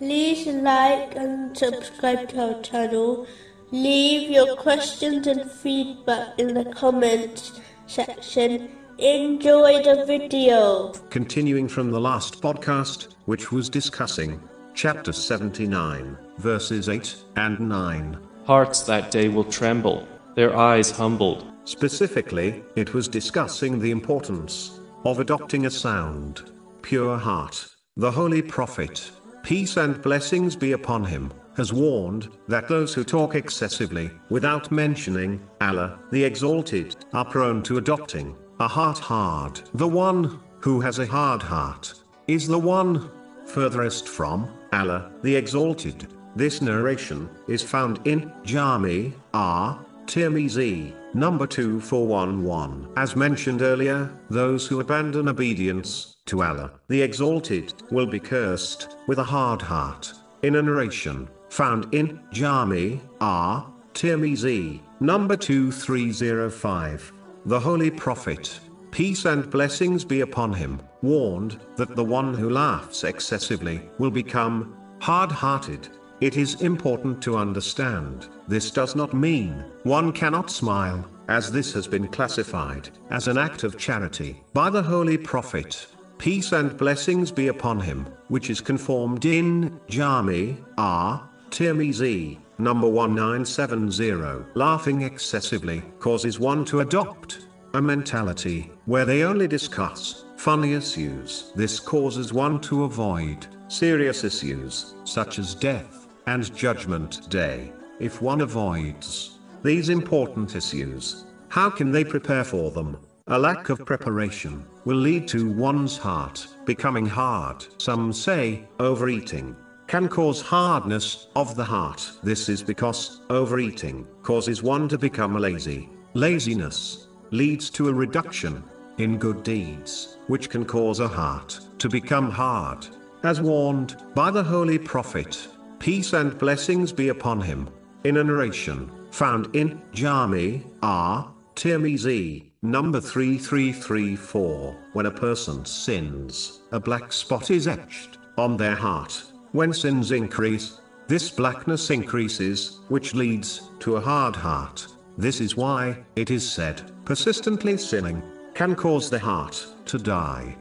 like and subscribe to our channel. Leave your questions and feedback in the comments section. Enjoy the video. Continuing from the last podcast, which was discussing chapter 79, verses 8 and 9. Hearts that day will tremble, their eyes humbled. Specifically, it was discussing the importance of adopting a sound, pure heart. The Holy Prophet, peace and blessings be upon him, has warned that those who talk excessively, without mentioning Allah, the Exalted, are prone to adopting a heart hard. The one who has a hard heart is the one furthest from Allah, the Exalted. This narration is found in Jami R. Tirmizi, number 2411. As mentioned earlier, those who abandon obedience to Allah, the Exalted, will be cursed with a hard heart. In a narration found in Jami R. Tirmizi, number 2305, the Holy Prophet, peace and blessings be upon him, warned that the one who laughs excessively will become hard hearted. It is important to understand, this does not mean one cannot smile, as this has been classified as an act of charity by the Holy Prophet. Peace and blessings be upon him, which is conformed in Jami R. Tirmizi, number 1970. Laughing excessively causes one to adopt a mentality where they only discuss funny issues. This causes one to avoid serious issues such as death and judgment day. If one avoids these important issues, how can they prepare for them? A lack of preparation will lead to one's heart becoming hard. Some say overeating can cause hardness of the heart. This is because overeating causes one to become lazy. Laziness leads to a reduction in good deeds, which can cause a heart to become hard. As warned by the Holy Prophet, peace and blessings be upon him, in a narration found in Jami R. Tirmizi, number 3334. When a person sins, a black spot is etched on their heart. When sins increase, this blackness increases, which leads to a hard heart. This is why, it is said, persistently sinning can cause the heart to die.